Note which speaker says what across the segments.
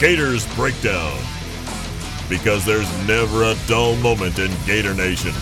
Speaker 1: Gators Breakdown. Because there's never a dull moment in Gator Nation.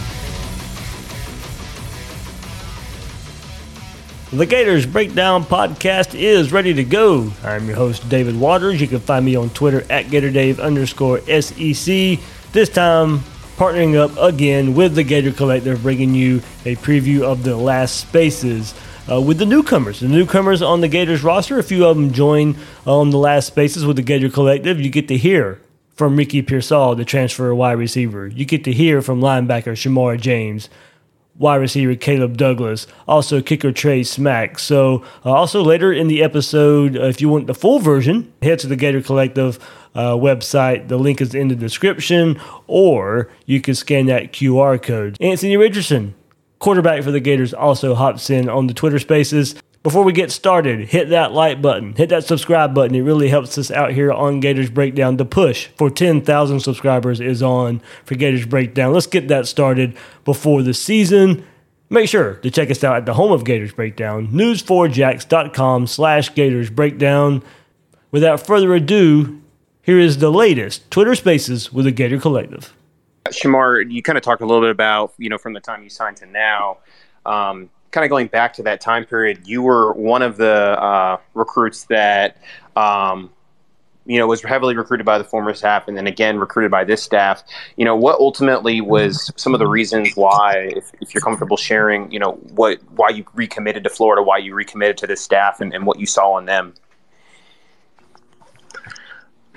Speaker 2: The Gators Breakdown podcast is ready to go. I'm your host, David Waters. You can find me on Twitter at GatorDave underscore SEC. This time, partnering up again with the Gator Collective, bringing you a preview of the last spaces uh, with the newcomers. The newcomers on the Gators roster, a few of them join on the last spaces with the Gator Collective. You get to hear from Ricky Pearsall, the transfer wide receiver. You get to hear from linebacker Shamar James wide receiver Caleb Douglas, also kicker Trey Smack. So, uh, also later in the episode, uh, if you want the full version, head to the Gator Collective uh, website. The link is in the description, or you can scan that QR code. Anthony Richardson, quarterback for the Gators, also hops in on the Twitter Spaces. Before we get started, hit that like button, hit that subscribe button. It really helps us out here on Gators Breakdown. The push for 10,000 subscribers is on for Gators Breakdown. Let's get that started before the season. Make sure to check us out at the home of Gators Breakdown, news4jax.com slash Gators Breakdown. Without further ado, here is the latest Twitter Spaces with the Gator Collective.
Speaker 3: Shamar, you kind of talked a little bit about, you know, from the time you signed to now, um, kind of going back to that time period, you were one of the uh, recruits that, um, you know, was heavily recruited by the former staff and then again recruited by this staff. You know, what ultimately was some of the reasons why, if, if you're comfortable sharing, you know, what why you recommitted to Florida, why you recommitted to this staff and, and what you saw in them?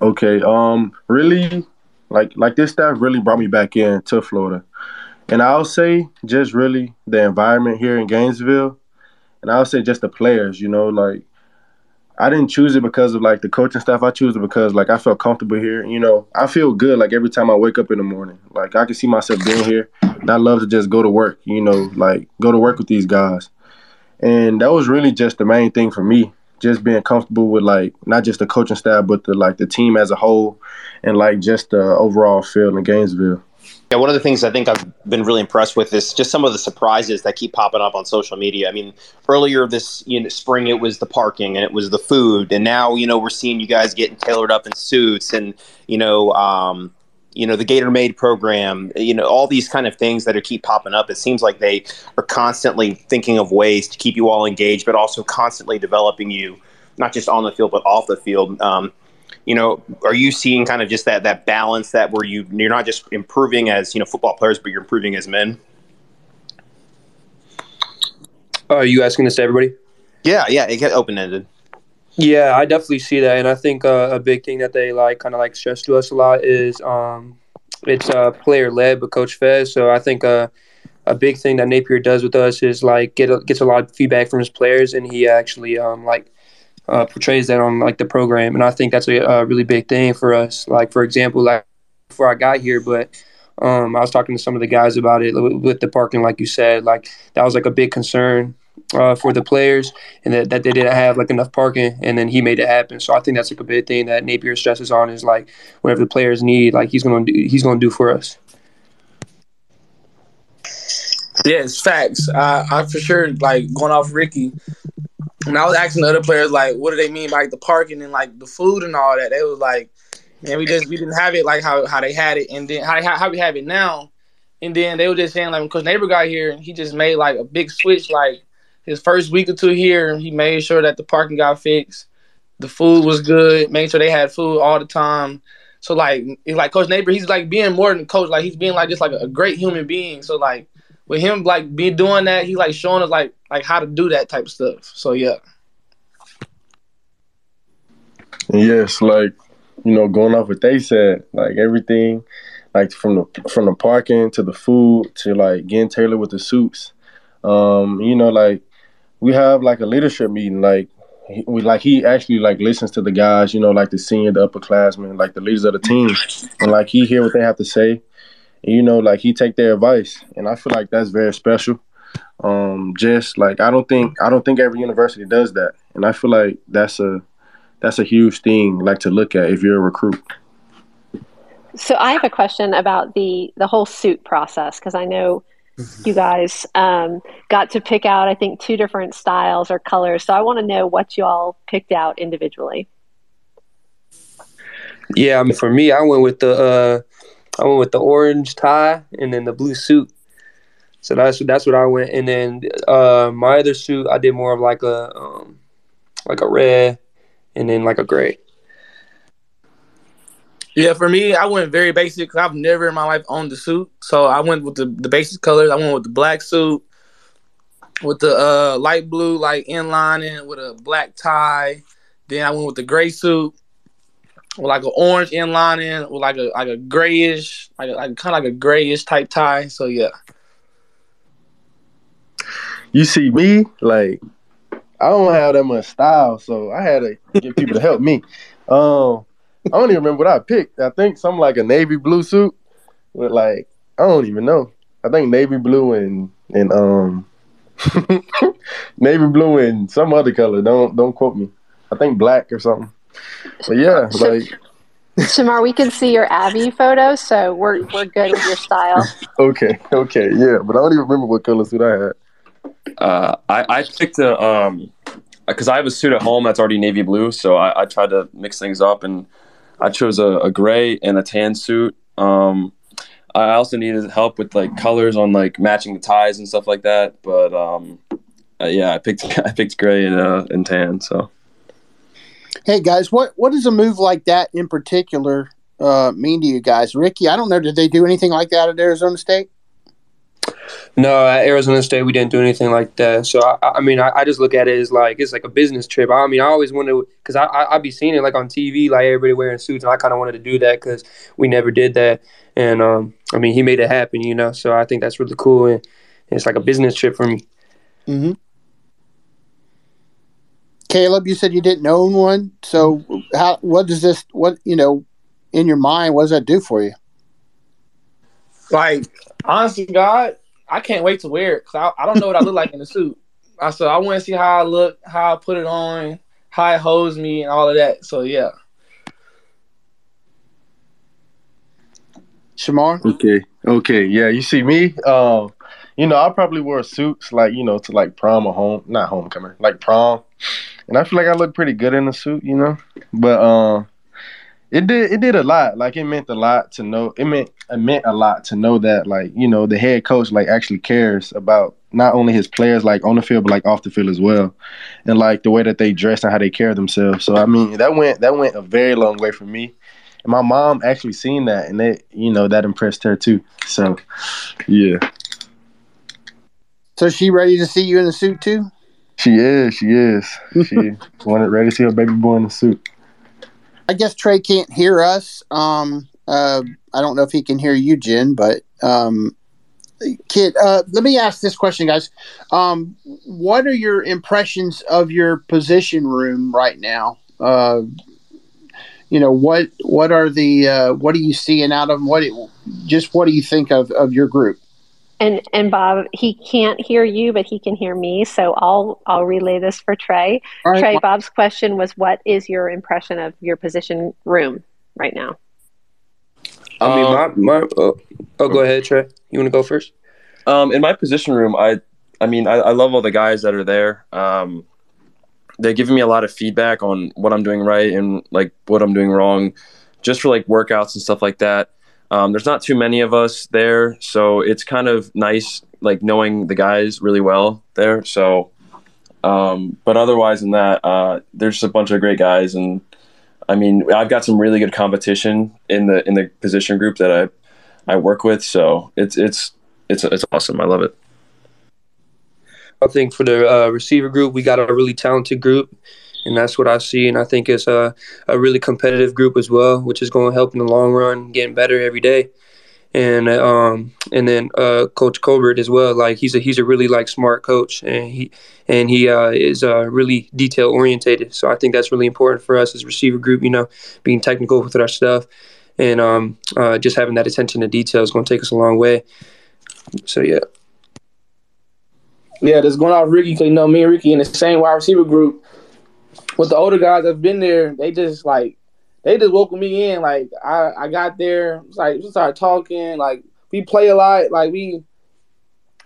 Speaker 4: Okay, um, really, like like this staff really brought me back in to Florida. And I'll say just really the environment here in Gainesville, and I'll say just the players. You know, like I didn't choose it because of like the coaching staff. I choose it because like I felt comfortable here. You know, I feel good like every time I wake up in the morning. Like I can see myself being here, and I love to just go to work. You know, like go to work with these guys, and that was really just the main thing for me. Just being comfortable with like not just the coaching staff, but the like the team as a whole, and like just the overall feel in Gainesville.
Speaker 3: Yeah, one of the things I think I've been really impressed with is just some of the surprises that keep popping up on social media. I mean, earlier this you know, spring it was the parking and it was the food, and now you know we're seeing you guys getting tailored up in suits and you know um, you know the Gator Made program, you know all these kind of things that are keep popping up. It seems like they are constantly thinking of ways to keep you all engaged, but also constantly developing you, not just on the field but off the field. Um, you know, are you seeing kind of just that that balance that where you you're not just improving as you know football players, but you're improving as men?
Speaker 5: Oh, are you asking this to everybody?
Speaker 3: Yeah, yeah, it get open ended.
Speaker 5: Yeah, I definitely see that, and I think uh, a big thing that they like kind of like stress to us a lot is um, it's uh, player led, but Coach Fez. So I think uh, a big thing that Napier does with us is like get a, gets a lot of feedback from his players, and he actually um, like uh, portrays that on like the program, and I think that's a, a, really big thing for us. Like for example, like before I got here, but Um, I was talking to some of the guys about it with, with the parking, like you said, like that was like a big concern uh, for the players, and that, that they didn't have like enough parking, and then he made it happen. So I think that's like a big thing that Napier stresses on is like whatever the players need, like he's gonna do, he's gonna do for us.
Speaker 6: Yeah, it's facts. I, I for sure like going off Ricky. When I was asking the other players like, what do they mean by like, the parking and like the food and all that, they was like, man, we just we didn't have it like how how they had it, and then how how, how we have it now. And then they were just saying like, because Napier got here, he just made like a big switch. Like his first week or two here, he made sure that the parking got fixed, the food was good, made sure they had food all the time. So like, like Coach Napier, he's like being more than coach. Like he's being like just like a great human being. So like with him like be doing that, he like showing us like like how to do that type of stuff. So yeah.
Speaker 4: Yes, like you know, going off what they said, like everything, like from the from the parking to the food to like getting Taylor with the suits. Um, you know, like we have like a leadership meeting, like we like he actually like listens to the guys, you know, like the senior, the upperclassmen, like the leaders of the team, and like he hear what they have to say, and, you know, like he take their advice, and I feel like that's very special. Um, just like I don't think I don't think every university does that, and I feel like that's a that's a huge thing like to look at if you're a recruit.
Speaker 7: So I have a question about the the whole suit process because I know you guys um, got to pick out I think two different styles or colors. So I want to know what you all picked out individually.
Speaker 5: Yeah, I mean, for me, I went with the uh, I went with the orange tie and then the blue suit. So that's that's what I went. And then uh, my other suit, I did more of like a um, like a red and then like a gray.
Speaker 6: Yeah, for me, I went very basic. I've never in my life owned a suit, so I went with the, the basic colors. I went with the black suit, with the uh, light blue like inlining with a black tie. Then I went with the gray suit with like an orange inlining with like a like a grayish, like, like kind of like a grayish type tie. So yeah.
Speaker 4: You see me like I don't have that much style, so I had to get people to help me. Um, I don't even remember what I picked. I think something like a navy blue suit with like I don't even know. I think navy blue and and um navy blue and some other color. Don't don't quote me. I think black or something. But yeah, like
Speaker 7: Shamar, we can see your Abby photo, so we're we're good with your style.
Speaker 4: okay, okay, yeah, but I don't even remember what color suit I had.
Speaker 8: Uh, I, I picked a um because I have a suit at home that's already navy blue, so I, I tried to mix things up and I chose a, a gray and a tan suit. Um, I also needed help with like colors on like matching the ties and stuff like that, but um, uh, yeah, I picked I picked gray and uh, and tan. So,
Speaker 9: hey guys, what what does a move like that in particular uh, mean to you guys? Ricky, I don't know. Did they do anything like that at Arizona State?
Speaker 5: No, at Arizona State we didn't do anything like that. So I, I mean, I, I, just look at it as like it's like a business trip. I mean, I always wanted because I, I I be seeing it like on TV, like everybody wearing suits, and I kind of wanted to do that because we never did that. And um, I mean, he made it happen, you know. So I think that's really cool, and it's like a business trip for me.
Speaker 9: Mm-hmm. Caleb, you said you didn't own one. So how? What does this? What you know? In your mind, what does that do for you?
Speaker 6: Like, honestly, God, I can't wait to wear it because I, I don't know what I look like in the suit. I so I want to see how I look, how I put it on, how it holds me, and all of that. So yeah.
Speaker 9: Shamar.
Speaker 4: Okay. Okay. Yeah. You see me. Um. You know, I probably wear suits like you know to like prom or home, not homecoming, like prom, and I feel like I look pretty good in a suit. You know, but um. It did it did a lot. Like it meant a lot to know. It meant it meant a lot to know that like you know the head coach like actually cares about not only his players like on the field but like off the field as well, and like the way that they dress and how they care of themselves. So I mean that went that went a very long way for me. And my mom actually seen that and it you know that impressed her too. So yeah.
Speaker 9: So she ready to see you in the suit too?
Speaker 4: She is. She is. She wanted ready to see her baby boy in the suit.
Speaker 9: I guess Trey can't hear us. Um, uh, I don't know if he can hear you, Jen, but um, kid, uh, let me ask this question, guys. Um, what are your impressions of your position room right now? Uh, you know what what are the uh, what are you seeing out of them? What just what do you think of of your group?
Speaker 7: And and Bob, he can't hear you, but he can hear me. So I'll I'll relay this for Trey.
Speaker 5: right.
Speaker 7: Trey, Bob's question was, what is your impression of your position room right now?
Speaker 5: I mean, my, my oh, oh, go ahead, Trey. You want to go first?
Speaker 8: Um, in my position room, I, I mean, I, I love all the guys that are there. Um, they're giving me a lot of feedback on what I'm doing right and like what I'm doing wrong, just for like workouts and stuff like that. Um, there's not too many of us there, so it's kind of nice, like knowing the guys really well there. So, um, but otherwise than that, uh, there's just a bunch of great guys, and I mean, I've got some really good competition in the in the position group that I I work with. So it's it's it's it's awesome. I love it.
Speaker 5: I think for the uh, receiver group, we got a really talented group, and that's what I see. And I think it's a, a really competitive group as well, which is going to help in the long run, getting better every day. And um, and then uh, Coach Colbert as well. Like he's a he's a really like smart coach, and he and he uh, is uh, really detail orientated. So I think that's really important for us as receiver group. You know, being technical with our stuff, and um, uh, just having that attention to detail is going to take us a long way. So yeah.
Speaker 6: Yeah, that's going off Ricky because you know me and Ricky in the same wide receiver group. With the older guys that've been there, they just like they just welcomed me in. Like I, I got there, it's like we started talking. Like we play a lot. Like we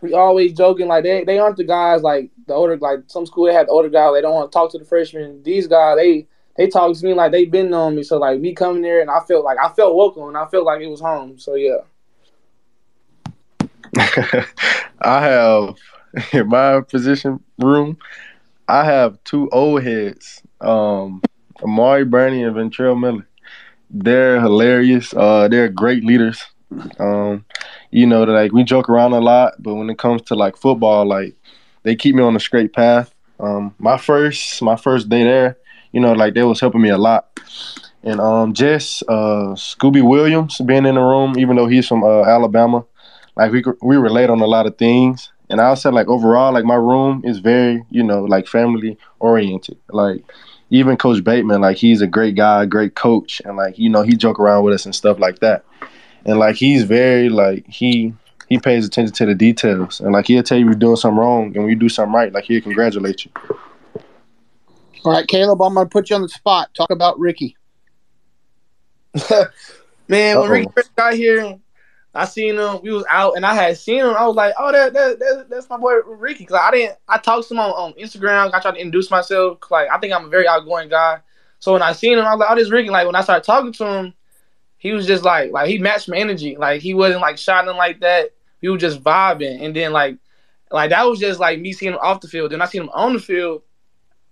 Speaker 6: we always joking. Like they they aren't the guys like the older like some school they have the older guys. They don't want to talk to the freshmen. These guys they they talk to me like they've been on me. So like me coming there and I felt like I felt welcome and I felt like it was home. So yeah.
Speaker 4: I have in my position room, I have two old heads, um, Amari Burney and Ventrell Miller. They're hilarious. Uh, they're great leaders. Um, you know, like we joke around a lot, but when it comes to like football, like they keep me on the straight path. Um, my first, my first day there, you know, like they was helping me a lot. And um, Jess, uh, Scooby Williams being in the room, even though he's from uh, Alabama, like we we relate on a lot of things. And I would say like overall, like my room is very, you know, like family oriented. Like even Coach Bateman, like he's a great guy, great coach, and like you know he joke around with us and stuff like that. And like he's very like he he pays attention to the details, and like he'll tell you you're doing something wrong, and when you do something right, like he'll congratulate you.
Speaker 9: All right, Caleb, I'm going to put you on the spot. Talk about Ricky.
Speaker 6: Man, when
Speaker 4: Uh-oh.
Speaker 6: Ricky first got here, I seen him. We was out, and I had seen him. I was like, "Oh, that, that, that that's my boy Ricky." Because I didn't. I talked to him on, on Instagram. I tried to introduce myself. Like I think I'm a very outgoing guy. So when I seen him, I was like, "Oh, this Ricky." Like when I started talking to him, he was just like, like he matched my energy. Like he wasn't like shining like that. He was just vibing, and then like, like that was just like me seeing him off the field. Then I seen him on the field.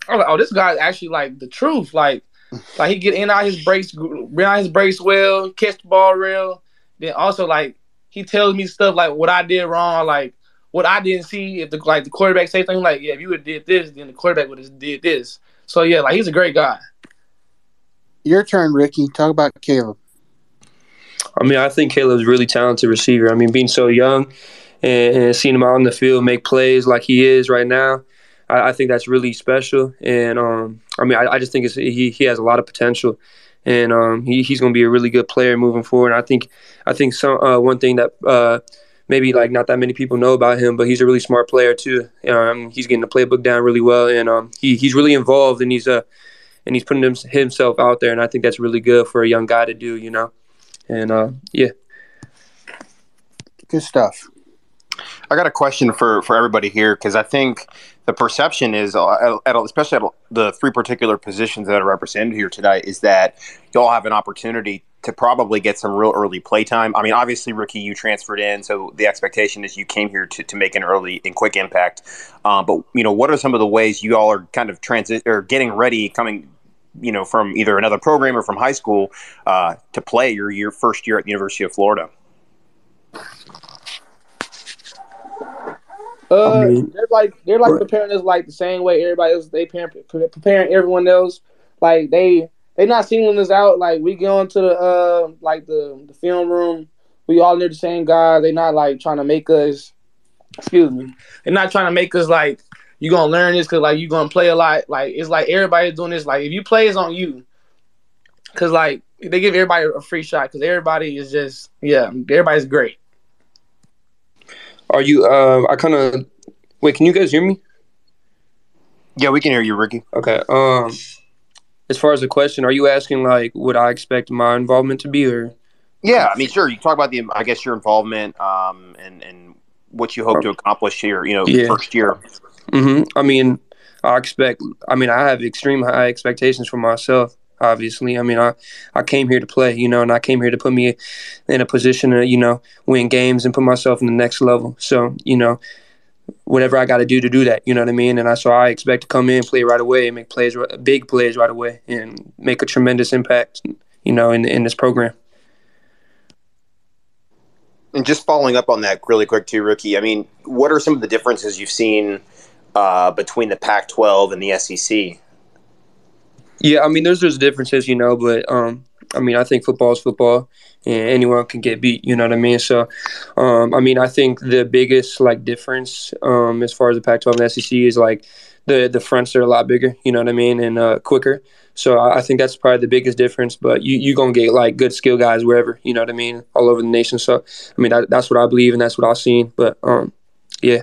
Speaker 6: I was like, "Oh, this guy's actually like the truth." Like, like he get in out his breaks, out his breaks well, catch the ball real. Then also like he tells me stuff like what I did wrong, like what I didn't see. If the like the quarterback say something like, yeah, if you would did this, then the quarterback would have did this. So yeah, like he's a great guy.
Speaker 9: Your turn, Ricky. Talk about Caleb.
Speaker 5: I mean, I think Caleb's a really talented receiver. I mean, being so young and, and seeing him out on the field make plays like he is right now, I, I think that's really special. And um, I mean, I, I just think it's, he he has a lot of potential, and um, he, he's going to be a really good player moving forward. And I think I think some uh, one thing that uh, maybe like not that many people know about him, but he's a really smart player too. Um, he's getting the playbook down really well, and um, he he's really involved, and he's uh, and he's putting him, himself out there, and I think that's really good for a young guy to do, you know. And uh, yeah.
Speaker 9: Good stuff.
Speaker 3: I got a question for for everybody here because I think the perception is, uh, at, especially at the three particular positions that are represented here tonight, is that y'all have an opportunity to probably get some real early play time. I mean, obviously, rookie, you transferred in, so the expectation is you came here to, to make an early and quick impact. Um, but you know, what are some of the ways you all are kind of transit or getting ready, coming, you know, from either another program or from high school uh, to play your your first year at the University of Florida?
Speaker 6: Uh,
Speaker 5: I mean-
Speaker 6: they're like they're like preparing us like the same way everybody else. They preparing, preparing everyone else. Like they they not singling us out. Like we go into the uh like the the film room. We all near the same guy. They not like trying to make us. Excuse me. They're not trying to make us like you gonna learn this because like you gonna play a lot. Like it's like everybody's doing this. Like if you play, it's on you. Cause like they give everybody a free shot. Cause everybody is just yeah, everybody's great.
Speaker 5: Are you? Uh, I kind of wait. Can you guys hear me?
Speaker 3: Yeah, we can hear you, Ricky.
Speaker 5: Okay. Um, as far as the question, are you asking like what I expect my involvement to be, or?
Speaker 3: Yeah, I mean, sure. You talk about the, I guess, your involvement, um, and and what you hope to accomplish here. You know,
Speaker 5: Yeah.
Speaker 3: first year.
Speaker 5: hmm I mean, I expect. I mean, I have extreme high expectations for myself. Obviously, I mean, I I came here to play, you know, and I came here to put me in a position to, you know, win games and put myself in the next level. So, you know, whatever I got to do to do that, you know what I mean. And I so I expect to come in, play right away, and make plays, big plays right away, and make a tremendous impact, you know, in in this program.
Speaker 3: And just following up on that really quick too, Rookie, I mean, what are some of the differences you've seen uh, between the Pac-12 and the SEC?
Speaker 5: Yeah, I mean, there's there's differences, you know, but um, I mean, I think football is football, and anyone can get beat. You know what I mean? So, um, I mean, I think the biggest like difference um, as far as the Pac-12 and SEC is like the the fronts are a lot bigger. You know what I mean, and uh, quicker. So I, I think that's probably the biggest difference. But you you gonna get like good skill guys wherever. You know what I mean, all over the nation. So I mean, that, that's what I believe, and that's what I've seen. But um, yeah.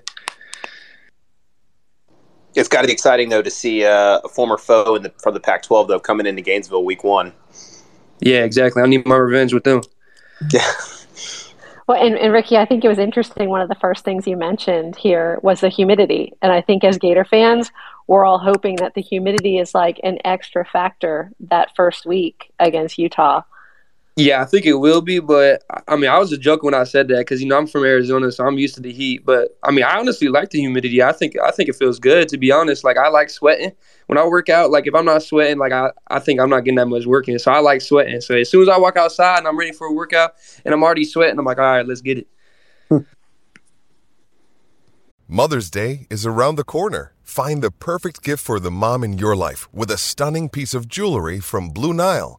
Speaker 3: It's got to be exciting though to see uh, a former foe in the, from the Pac-12 though coming into Gainesville Week One.
Speaker 5: Yeah, exactly. I need my revenge with them. Yeah.
Speaker 7: Well, and, and Ricky, I think it was interesting. One of the first things you mentioned here was the humidity. And I think as Gator fans, we're all hoping that the humidity is like an extra factor that first week against Utah.
Speaker 5: Yeah, I think it will be, but I- mean, I was a joke when I said that because you know I'm from Arizona, so I'm used to the heat. But I mean, I honestly like the humidity. I think I think it feels good to be honest. Like I like sweating when I work out. Like if I'm not sweating, like I, I think I'm not getting that much working. So I like sweating. So as soon as I walk outside and I'm ready for a workout and I'm already sweating, I'm like, all right, let's get it.
Speaker 10: Mother's Day is around the corner. Find the perfect gift for the mom in your life with a stunning piece of jewelry from Blue Nile.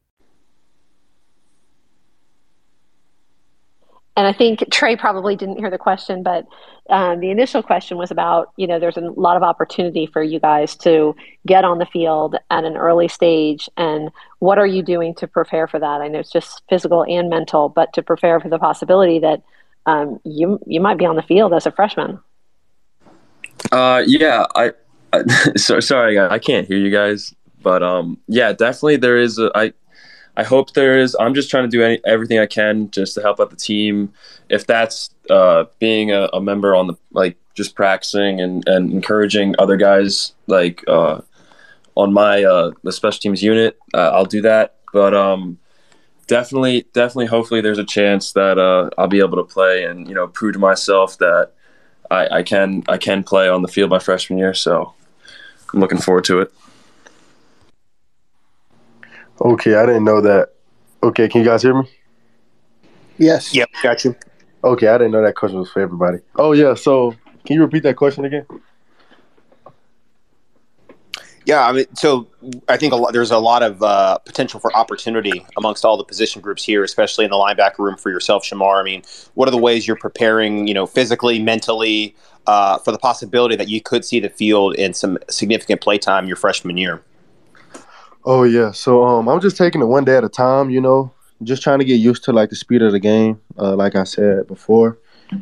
Speaker 7: And I think Trey probably didn't hear the question, but um, the initial question was about, you know, there's a lot of opportunity for you guys to get on the field at an early stage. And what are you doing to prepare for that? I know it's just physical and mental, but to prepare for the possibility that um, you, you might be on the field as a freshman.
Speaker 8: Uh, yeah, I, I so sorry, I can't hear you guys, but um, yeah, definitely there is. A, I, I hope there is. I'm just trying to do any, everything I can just to help out the team. If that's uh, being a, a member on the like just practicing and, and encouraging other guys like uh, on my uh, the special teams unit, uh, I'll do that. But um, definitely, definitely, hopefully, there's a chance that uh, I'll be able to play and you know prove to myself that I, I can I can play on the field my freshman year. So I'm looking forward to it.
Speaker 4: Okay, I didn't know that. Okay, can you guys hear me?
Speaker 9: Yes.
Speaker 3: Yep, got you.
Speaker 4: Okay, I didn't know that question was for everybody. Oh yeah, so can you repeat that question again?
Speaker 3: Yeah, I mean, so I think a lot, there's a lot of uh, potential for opportunity amongst all the position groups here, especially in the linebacker room for yourself, Shamar. I mean, what are the ways you're preparing, you know, physically, mentally, uh, for the possibility that you could see the field in some significant playtime your freshman year?
Speaker 4: Oh yeah, so um, I'm just taking it one day at a time. You know, just trying to get used to like the speed of the game, uh, like I said before,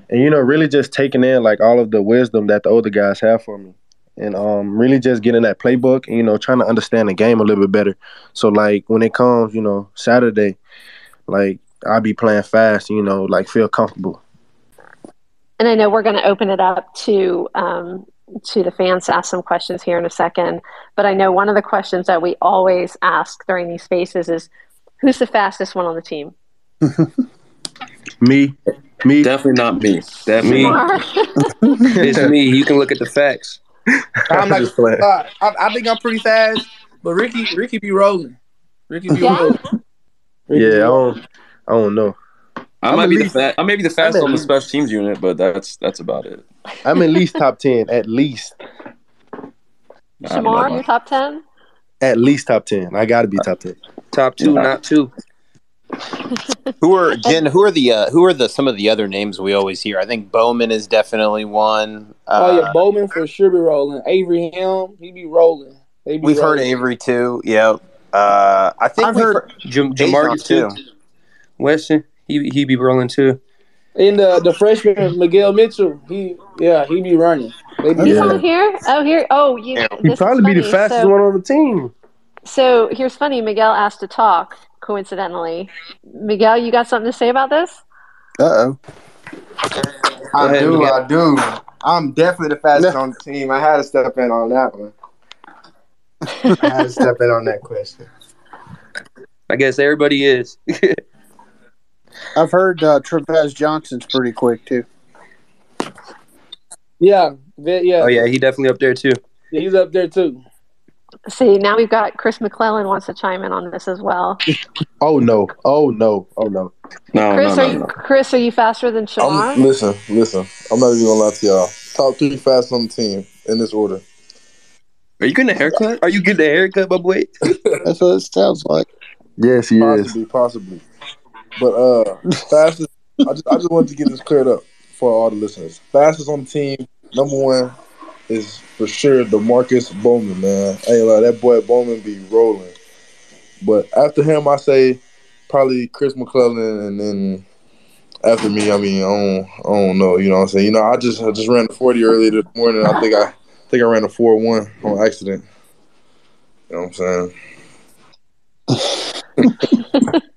Speaker 4: and you know, really just taking in like all of the wisdom that the older guys have for me, and um, really just getting that playbook and you know, trying to understand the game a little bit better. So like when it comes, you know, Saturday, like I'll be playing fast, you know, like feel comfortable.
Speaker 7: And I know we're going to open it up to um, to the fans to ask some questions here in a second. But I know one of the questions that we always ask during these spaces is, "Who's the fastest one on the team?"
Speaker 4: Me, me,
Speaker 8: definitely not me. Definitely, Me.
Speaker 5: it's me. You can look at the facts.
Speaker 6: I'm not
Speaker 4: playing.
Speaker 6: uh, I, I think I'm pretty fast, but Ricky Ricky be rolling. Ricky be
Speaker 7: Yeah.
Speaker 6: rolling.
Speaker 4: Yeah, I don't, I don't know.
Speaker 8: I
Speaker 4: I'm
Speaker 8: might be
Speaker 4: least-
Speaker 8: the fa- I may be the fastest on the special teams unit, but that's that's about it.
Speaker 4: I'm at least top ten. At least,
Speaker 8: I
Speaker 7: Shamar,
Speaker 8: about-
Speaker 7: your top ten.
Speaker 4: at least top ten. I got to be top ten.
Speaker 5: Top two, not two.
Speaker 3: Who are Jen? Who are the uh, who are the some of the other names we always hear? I think Bowman is definitely one.
Speaker 6: oh yeah,
Speaker 3: Uh,
Speaker 6: Bowman for sure be rolling. Avery Helm, he be rolling. Be
Speaker 3: we've heard. Avery too. Yeah, uh, I think
Speaker 5: I've
Speaker 3: we've
Speaker 5: heard Jam-
Speaker 3: Faison,
Speaker 5: Jamarcus too. Weston, he he be rolling too.
Speaker 6: And the the freshman Miguel Mitchell, he yeah, he be running. They be
Speaker 7: He's
Speaker 4: Yeah.
Speaker 7: on here. Oh, here. Oh, you.
Speaker 4: He'd
Speaker 7: this is
Speaker 4: probably be the fastest
Speaker 7: so,
Speaker 4: one on the team.
Speaker 7: So here's funny. Miguel asked to talk. Coincidentally, Miguel, you got something to say about this?
Speaker 9: Uh oh.
Speaker 11: I
Speaker 5: ahead,
Speaker 11: do,
Speaker 5: Miguel.
Speaker 11: I do. I'm definitely the fastest on the team. I had to step in on that one. I had to step in on that question.
Speaker 5: I guess everybody is.
Speaker 9: I've heard uh, Trevez Johnson's pretty quick too.
Speaker 6: Yeah, ve- yeah.
Speaker 5: oh yeah, he definitely up there too.
Speaker 6: Yeah, he's up there too.
Speaker 7: See, now we've got Chris McClellan wants to chime in on this as well.
Speaker 4: Oh no! Oh no! Oh no!
Speaker 8: No,
Speaker 7: Chris,
Speaker 8: no,
Speaker 7: are you
Speaker 8: no.
Speaker 7: Chris? Are you faster than Shamar?
Speaker 12: I'm, listen, listen. I'm not even gonna lie to y'all. Top three fast on the team in this order.
Speaker 5: Are you getting a haircut? Are you getting a haircut, my boy?
Speaker 9: That's what it sounds like.
Speaker 4: Yes, he is.
Speaker 12: Possibly, possibly. But uh, fastest. I just, I just wanted to get this cleared up for all the listeners. Fastest on the team, number one, is for sure Demarkcus Bowman. Man, I ain't lie, that boy Bowman be rolling. But after him, I say probably Chris McClellan, and then after me, I mean, I don't, I don't know. You know what I'm saying? You know, I just, I just ran the 40 earlier this morning. I think I, think I ran a 4-1 on accident. You know what I'm saying?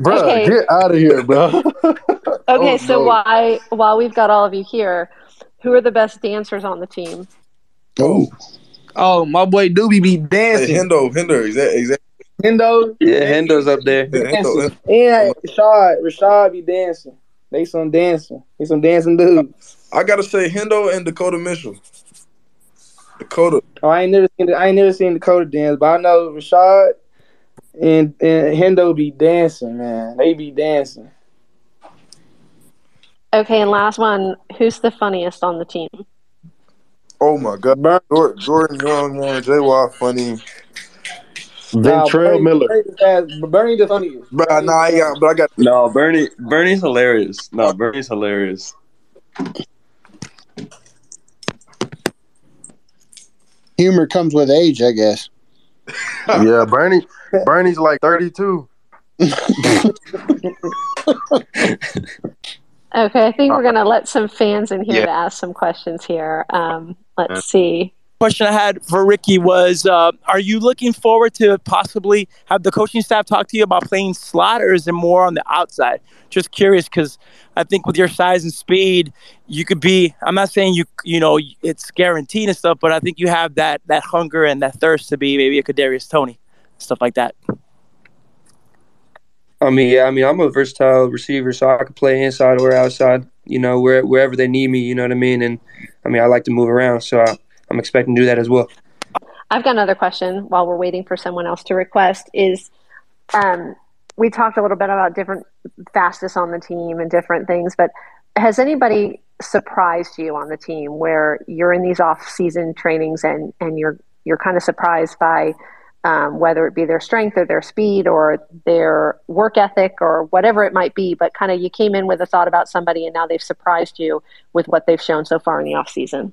Speaker 4: Bro,
Speaker 7: Okay.
Speaker 4: get out of here, bro.
Speaker 7: Okay,
Speaker 4: Oh,
Speaker 7: so
Speaker 4: no.
Speaker 7: why while we've got all of you here, who are the best dancers on the team?
Speaker 12: Oh,
Speaker 6: Oh, my boy Doobie be
Speaker 12: hey,
Speaker 6: dancing.
Speaker 12: Hendo, Hendo, exactly. exactly.
Speaker 6: Hendo,
Speaker 5: Yeah, Hendo's up there.
Speaker 12: Yeah, Hendo,
Speaker 6: dancing. And Rashad, Rashad be dancing. They some dancing. They some dancing dudes.
Speaker 12: I gotta say Hendo and Dakota Mitchell. Dakota,
Speaker 6: Oh, I ain't never seen. I ain't never seen Dakota dance, but I know Rashad and and Hendo be dancing, man. They be dancing.
Speaker 7: Okay, and last one, who's the funniest on the team?
Speaker 12: oh my God,
Speaker 6: Burn,
Speaker 12: Jordan, Jordan Young, man, J. Watt, funny.
Speaker 4: Ventrell
Speaker 6: Burney-
Speaker 4: Miller.
Speaker 6: Burney the fast- Burney the funniest.
Speaker 12: But nah, I got, but I got.
Speaker 8: No, Burney. Burney's hilarious. No, Burney's hilarious.
Speaker 9: Humor comes with age, I guess.
Speaker 4: Yeah, Burney. Burney's like 32.
Speaker 7: Okay, I think we're gonna let some fans in here
Speaker 3: Yeah.
Speaker 7: to ask some questions here. Um, let's see.
Speaker 13: question I had for Ricky was: uh, Are you looking forward to possibly have the coaching staff talk to you about playing slot, or is it more on the outside? Just curious, because I think with your size and speed, you could be. I'm not saying you, you know, it's guaranteed and stuff, but I think you have that that hunger and that thirst to be maybe a Kadarius Toney, stuff like that.
Speaker 5: I mean, yeah, I mean, I'm a versatile receiver, so I can play inside or outside. You know, where, wherever they need me. You know what I mean? And I mean, I like to move around, so I, I'm expecting to do that as well.
Speaker 7: I've got another question while we're waiting for someone else to request. Is um, we talked a little bit about different fastest on the team and different things, but has anybody surprised you on the team where you're in these off-season trainings and and you're you're kind of surprised by um, whether it be their strength or their speed or their work ethic or whatever it might be, but kind of you came in with a thought about somebody and now they've surprised you with what they've shown so far in the off season.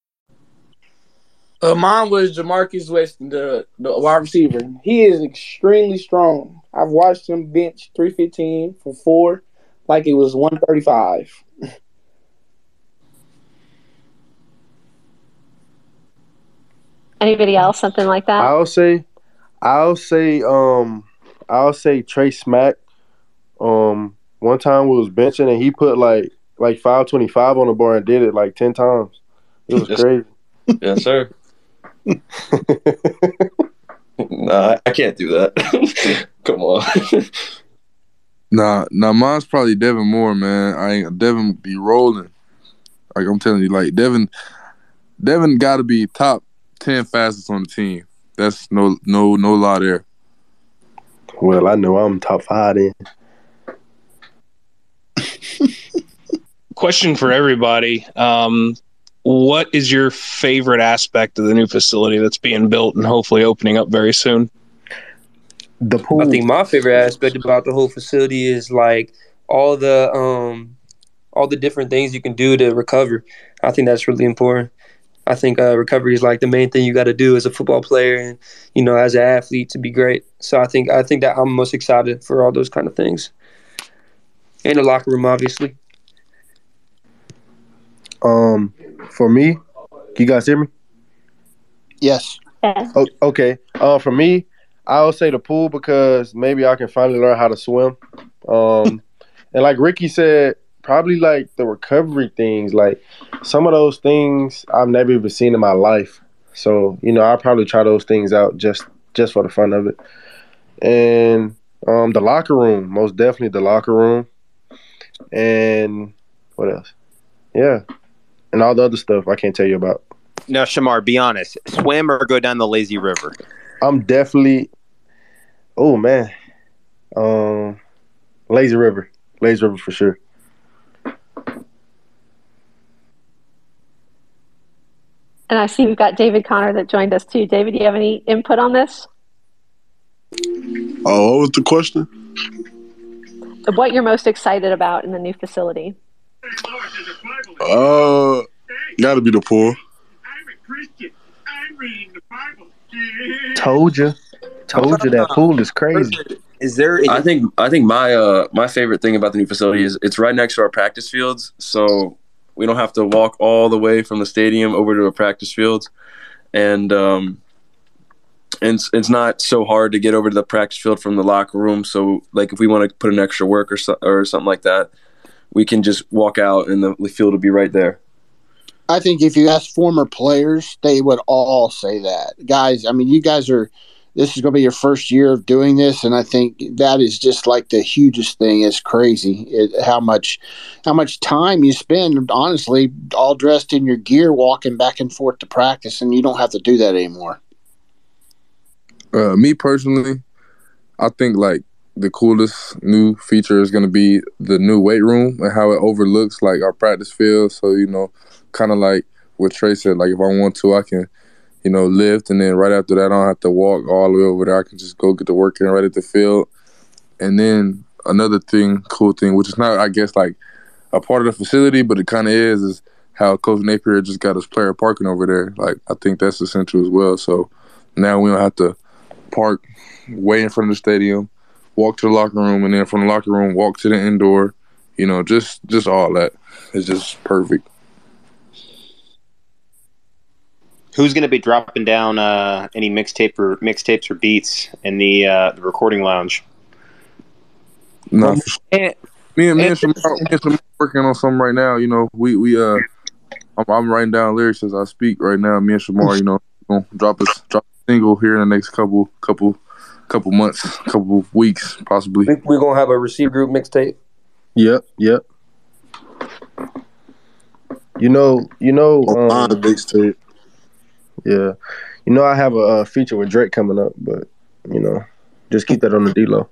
Speaker 6: Uh, mine was Ja'Markis Weston, the, the wide receiver. He is extremely strong. I've watched him bench 315 for four, like it was 135.
Speaker 7: Anybody else, something like that?
Speaker 4: I'll say, I'll say, um, I'll say Trey Smack. Um, one time we was benching and he put like like five twenty five on the bar and did it like ten times. It was
Speaker 8: Yes.
Speaker 4: crazy.
Speaker 8: Yes, sir. nah, I can't do that. Come on.
Speaker 12: Nah, nah, mine's probably Devin Moore, man. I ain't Devin be rolling. Like I'm telling you, like Devin, Devin got to be top ten fastest on the team. That's no, no, no lie there.
Speaker 4: Well, I know I'm top five then.
Speaker 14: Question for everybody. Um, what is your favorite aspect of the new facility that's being built and hopefully opening up very soon?
Speaker 4: The pool.
Speaker 5: I think my favorite aspect about the whole facility is like all the um all the different things you can do to recover. I think that's really important. I think uh, recovery is like the main thing you got to do as a football player and you know as an athlete to be great. So I think I think that I'm most excited for all those kind of things. And the locker room, obviously.
Speaker 4: Um, for me, you guys hear me?
Speaker 9: Yes.
Speaker 4: O- okay. Uh, for me, I would say the pool because maybe I can finally learn how to swim. Um, and like Ricky said, probably like the recovery things, like some of those things I've never even seen in my life. So you know, I'll probably try those things out just just for the fun of it. And um, the locker room, most definitely the locker room. And what else? Yeah, and all the other stuff I can't tell you about.
Speaker 3: Now, Shamar, be honest. Swim or go down the lazy river?
Speaker 4: I'm definitely. Oh man, um, lazy river, lazy river for sure.
Speaker 7: And I see we've got David Connor that joined us too. David, do you have any input on this?
Speaker 12: Oh, what was the question?
Speaker 7: What you're most excited about in the new facility?
Speaker 12: Uh, got to be the pool.
Speaker 4: Told you, told you that pool is crazy.
Speaker 3: Is there?
Speaker 8: I think I think my uh my favorite thing about the new facility is it's right next to our practice fields, so we don't have to walk all the way from the stadium over to our practice fields, and um, and it's, it's not so hard to get over to the practice field from the locker room. So like if we want to put an extra work or so, or something like that, we can just walk out and the, the field will be right there.
Speaker 9: I think if you ask former players, they would all say that. Guys, I mean, you guys are, this is going to be your first year of doing this. And I think that is just like the hugest thing. It's crazy it, how much, how much time you spend, honestly, all dressed in your gear, walking back and forth to practice. And you don't have to do that anymore.
Speaker 12: Uh, me personally, I think like the coolest new feature is going to be the new weight room and how it overlooks like our practice field. So you know, kind of like what Trey said, like if I want to, I can, you know, lift, and then right after that, I don't have to walk all the way over there. I can just go get the work in right at the field. And then another thing, cool thing, which is not, I guess, like a part of the facility, but it kind of is, is how Coach Napier just got his player parking over there. Like I think that's essential as well. So now we don't have to park way in front of the stadium, walk to the locker room, and then from the locker room walk to the indoor. You know, just just all that. It's just perfect.
Speaker 3: Who's going to be dropping down uh, any mixtape or mixtapes or beats in the uh, the recording lounge?
Speaker 12: No, me and me and Shamar, me and Shamar working on something right now. You know, we we uh, I'm, I'm writing down lyrics as I speak right now. Me and Shamar, you know, gonna drop a drop a single here in the next couple couple couple months, couple weeks, possibly.
Speaker 5: I think we're gonna have a receive group mixtape.
Speaker 4: Yep, yep. You know, you know, um,
Speaker 12: the mixtape.
Speaker 4: Yeah, you know, I have a, uh feature with Drake coming up, but you know, just keep that on the D low.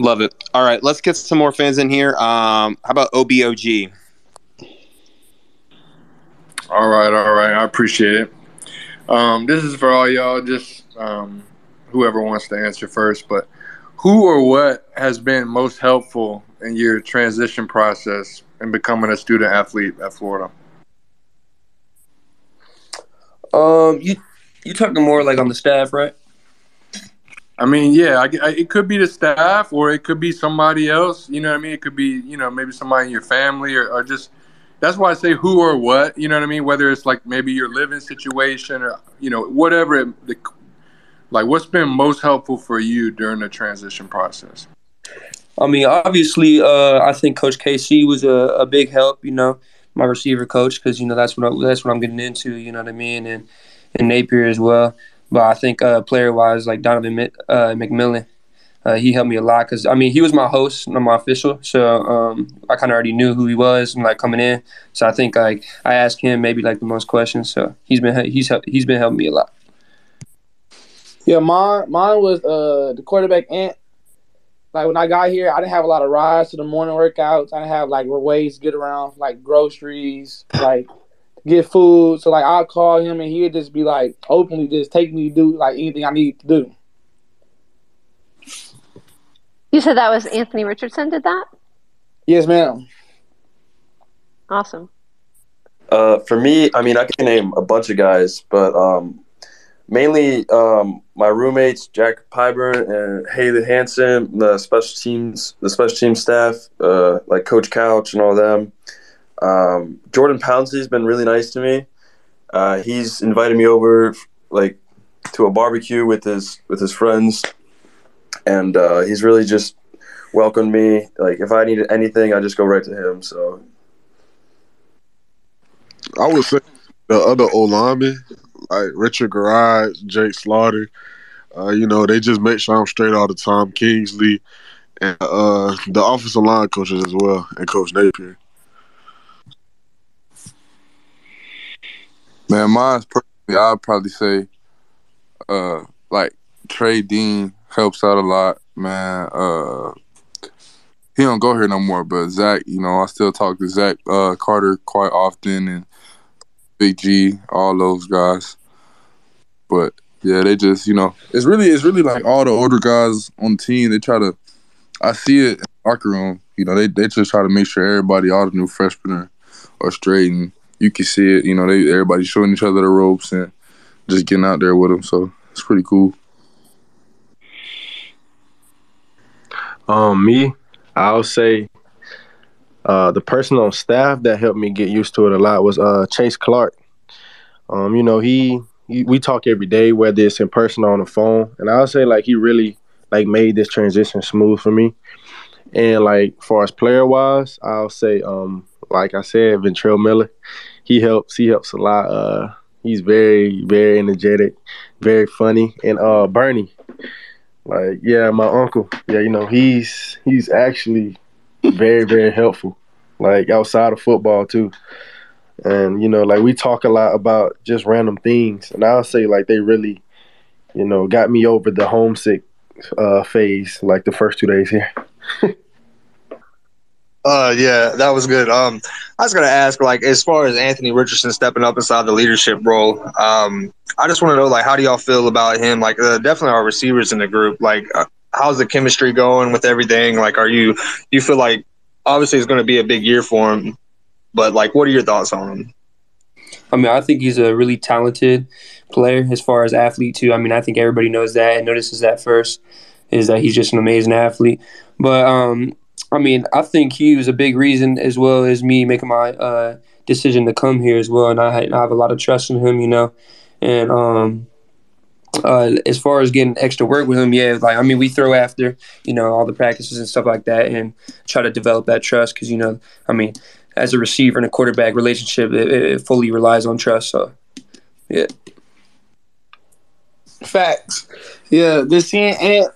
Speaker 3: Love it. All right, let's get some more fans in here. Um, how about OBOG?
Speaker 15: All right, all right. I appreciate it. Um, this is for all y'all, just um, whoever wants to answer first. But who or what has been most helpful in your transition process in becoming a student athlete at Florida?
Speaker 5: Um, you you talking more like on the staff, right?
Speaker 15: I mean, yeah, I, I, it could be the staff or it could be somebody else. You know what I mean? It could be, you know, maybe somebody in your family or, or just. That's why I say who or what. You know what I mean? Whether it's like maybe your living situation or you know whatever it, the, like what's been most helpful for you during the transition process?
Speaker 5: I mean, obviously, uh, I think Coach KC was a, a big help. You know, my receiver coach because you know that's what I, that's what I'm getting into. You know what I mean, and and Napier as well. But I think uh, player wise, like Donovan uh, McMillon, uh, he helped me a lot because I mean he was my host, not my official, so um, I kind of already knew who he was and like coming in. So I think like I asked him maybe like the most questions. So he's been he's he's been helping me a lot.
Speaker 6: Yeah, mine mine was uh the quarterback Ant. Like when I got here, I didn't have a lot of rides to the morning workouts. I didn't have like ways to get around, like groceries, like get food. So like I'll call him and he'd just be like openly just take me to do like anything I need to do.
Speaker 7: You said that was Anthony Richardson did that?
Speaker 6: Yes, ma'am.
Speaker 7: Awesome.
Speaker 8: Uh, for me, I mean, I can name a bunch of guys, but um, mainly um, my roommates Jack Pyburn and Haley Hansen, the special teams, the special team staff, uh, like Coach Couch and all them. Um, Jordan Pouncey's been really nice to me. Uh, he's invited me over like to a barbecue with his with his friends, and uh, he's really just welcomed me. Like if I needed anything, I just go right to him. So
Speaker 12: I would say the other O linemen, like Richard Gouraige, Jake Slaughter, uh, you know, they just make sure I'm straight all the time. Kingsley and uh, the offensive line coaches as well, and Coach Napier.
Speaker 15: Man, mine's personally, I'd probably say, uh, like Trey Dean helps out a lot, man. Uh, he don't go here no more, but Zach, you know, I still talk to Zach uh, Carter quite often, and Big G, all those guys. But yeah, they just, you know, it's really, it's really like all the older guys on the team. They try to, I see it in locker room. You know, they they just try to make sure everybody, all the new freshmen are, are straight and you can see it. You know, they everybody showing each other the ropes and just getting out there with them. So it's pretty cool.
Speaker 4: Um, me, I'll say uh, the person on staff that helped me get used to it a lot was uh, Chase Clark. Um, you know, he, he, we talk every day, whether it's in person or on the phone, and I'll say like he really like made this transition smooth for me. And like far as player wise, I'll say um, like I said, Ventrell Miller, he helps. He helps a lot. Uh, he's very, very energetic, very funny. And uh, Burney, like yeah, my uncle, yeah, you know, he's he's actually very, very helpful. Like outside of football too. And you know, like we talk a lot about just random things, and I'll say like they really, you know, got me over the homesick uh, phase, like the first two days here.
Speaker 16: Uh, yeah, that was good. Um, I was gonna ask, like, as far as Anthony Richardson stepping up inside the leadership role, um, I just want to know, like, how do y'all feel about him? Like, uh, definitely our receivers in the group. Like, uh, how's the chemistry going with everything? Like, are you you feel like obviously it's going to be a big year for him, but like, what are your thoughts on him?
Speaker 5: I mean, I think he's a really talented player as far as athlete too. I mean, I think everybody knows that and notices that first is that he's just an amazing athlete. But um, I mean, I think he was a big reason as well as me making my uh, decision to come here as well. And I, I have a lot of trust in him, you know. And um, uh, as far as getting extra work with him, yeah, like I mean, we throw after you know all the practices and stuff like that, and try to develop that trust because you know, I mean, as a receiver and a quarterback relationship, it, it fully relies on trust. So, yeah.
Speaker 6: Facts. Yeah, this Ant,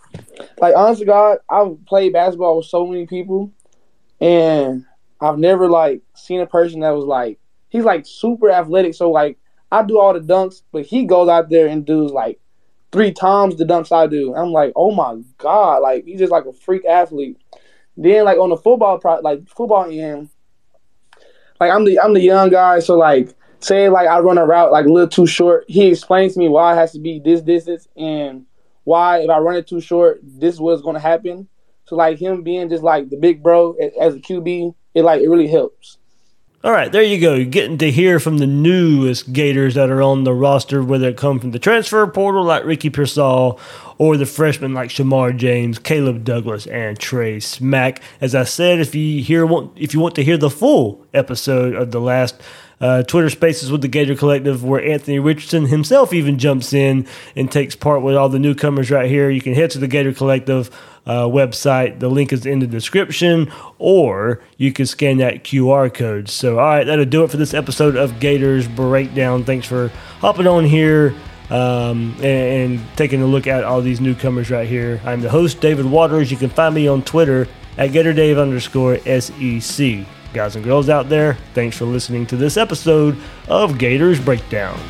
Speaker 6: like honestly, God, I've played basketball with so many people, and I've never like seen a person that was like he's like super athletic. So like I do all the dunks, but he goes out there and does like three times the dunks I do. I'm like, oh my god, like he's just like a freak athlete. Then like on the football pro, like football end, like I'm the I'm the young guy, so like say like I run a route like a little too short, he explains to me why it has to be this distance and why if I run it too short, this is what's gonna happen. So like him being just like the big bro as a QB, it like it really helps.
Speaker 2: All right, there you go. You're getting to hear from the newest Gators that are on the roster, whether it come from the transfer portal like Ricky Pearsall or the freshmen like Shamar James, Caleb Douglas, and Trey Smack. As I said, if you hear want if you want to hear the full episode of the last uh, Twitter Spaces with the Gator Collective, where Anthony Richardson himself even jumps in and takes part with all the newcomers right here. You can head to the Gator Collective uh, website. The link is in the description, or you can scan that QR code. So, all right, that'll do it for this episode of Gators Breakdown. Thanks for hopping on here um, and, and, taking a look at all these newcomers right here. I'm the host, David Waters. You can find me on Twitter at GatorDave underscore SEC. Guys and girls out there, thanks for listening to this episode of Gators Breakdown.